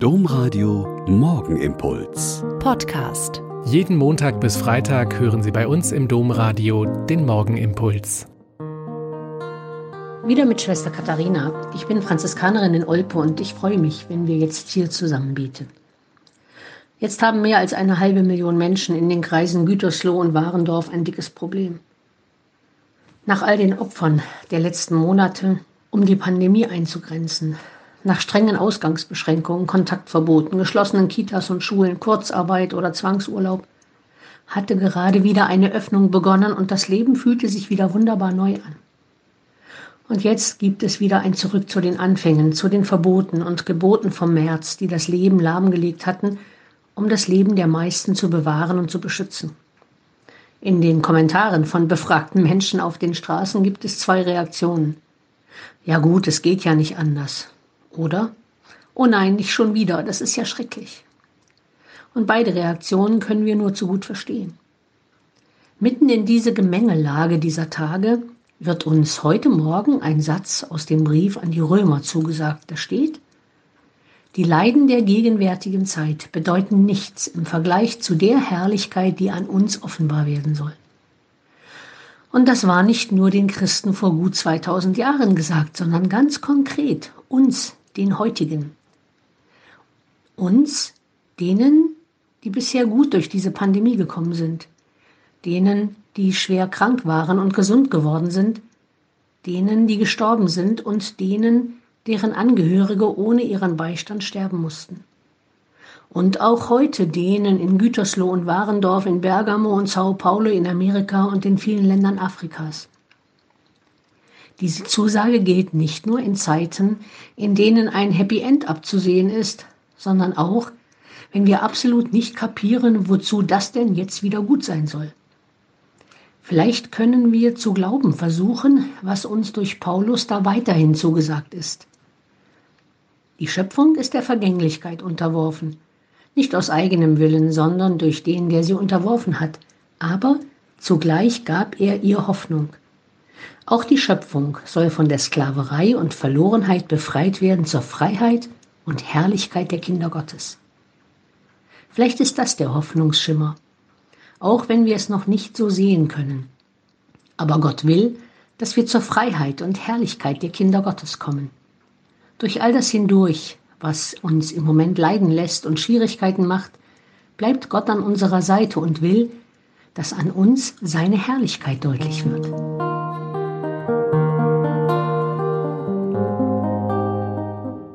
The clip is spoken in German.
Domradio Morgenimpuls. Podcast. Jeden Montag bis Freitag hören Sie bei uns im Domradio den Morgenimpuls. Wieder mit Schwester Katharina. Ich bin Franziskanerin in Olpe und ich freue mich, wenn wir jetzt hier zusammen beten. Jetzt haben mehr als eine halbe Million Menschen in den Kreisen Gütersloh und Warendorf ein dickes Problem. Nach all den Opfern der letzten Monate, um die Pandemie einzugrenzen, nach strengen Ausgangsbeschränkungen, Kontaktverboten, geschlossenen Kitas und Schulen, Kurzarbeit oder Zwangsurlaub, hatte gerade wieder eine Öffnung begonnen und das Leben fühlte sich wieder wunderbar neu an. Und jetzt gibt es wieder ein Zurück zu den Anfängen, zu den Verboten und Geboten vom März, die das Leben lahmgelegt hatten, um das Leben der meisten zu bewahren und zu beschützen. In den Kommentaren von befragten Menschen auf den Straßen gibt es zwei Reaktionen. Ja gut, es geht ja nicht anders. Oder? Oh nein, nicht schon wieder, das ist ja schrecklich. Und beide Reaktionen können wir nur zu gut verstehen. Mitten in diese Gemengelage dieser Tage wird uns heute Morgen ein Satz aus dem Brief an die Römer zugesagt. Da steht, die Leiden der gegenwärtigen Zeit bedeuten nichts im Vergleich zu der Herrlichkeit, die an uns offenbar werden soll. Und das war nicht nur den Christen vor gut 2000 Jahren gesagt, sondern ganz konkret uns, den heutigen. Uns, denen, die bisher gut durch diese Pandemie gekommen sind, denen, die schwer krank waren und gesund geworden sind, denen, die gestorben sind und denen, deren Angehörige ohne ihren Beistand sterben mussten. Und auch heute denen in Gütersloh und Warendorf, in Bergamo und Sao Paulo in Amerika und in vielen Ländern Afrikas. Diese Zusage gilt nicht nur in Zeiten, in denen ein Happy End abzusehen ist, sondern auch, wenn wir absolut nicht kapieren, wozu das denn jetzt wieder gut sein soll. Vielleicht können wir zu glauben versuchen, was uns durch Paulus da weiterhin zugesagt ist. Die Schöpfung ist der Vergänglichkeit unterworfen, nicht aus eigenem Willen, sondern durch den, der sie unterworfen hat, aber zugleich gab er ihr Hoffnung – auch die Schöpfung soll von der Sklaverei und Verlorenheit befreit werden zur Freiheit und Herrlichkeit der Kinder Gottes. Vielleicht ist das der Hoffnungsschimmer, auch wenn wir es noch nicht so sehen können. Aber Gott will, dass wir zur Freiheit und Herrlichkeit der Kinder Gottes kommen. Durch all das hindurch, was uns im Moment leiden lässt und Schwierigkeiten macht, bleibt Gott an unserer Seite und will, dass an uns seine Herrlichkeit deutlich wird.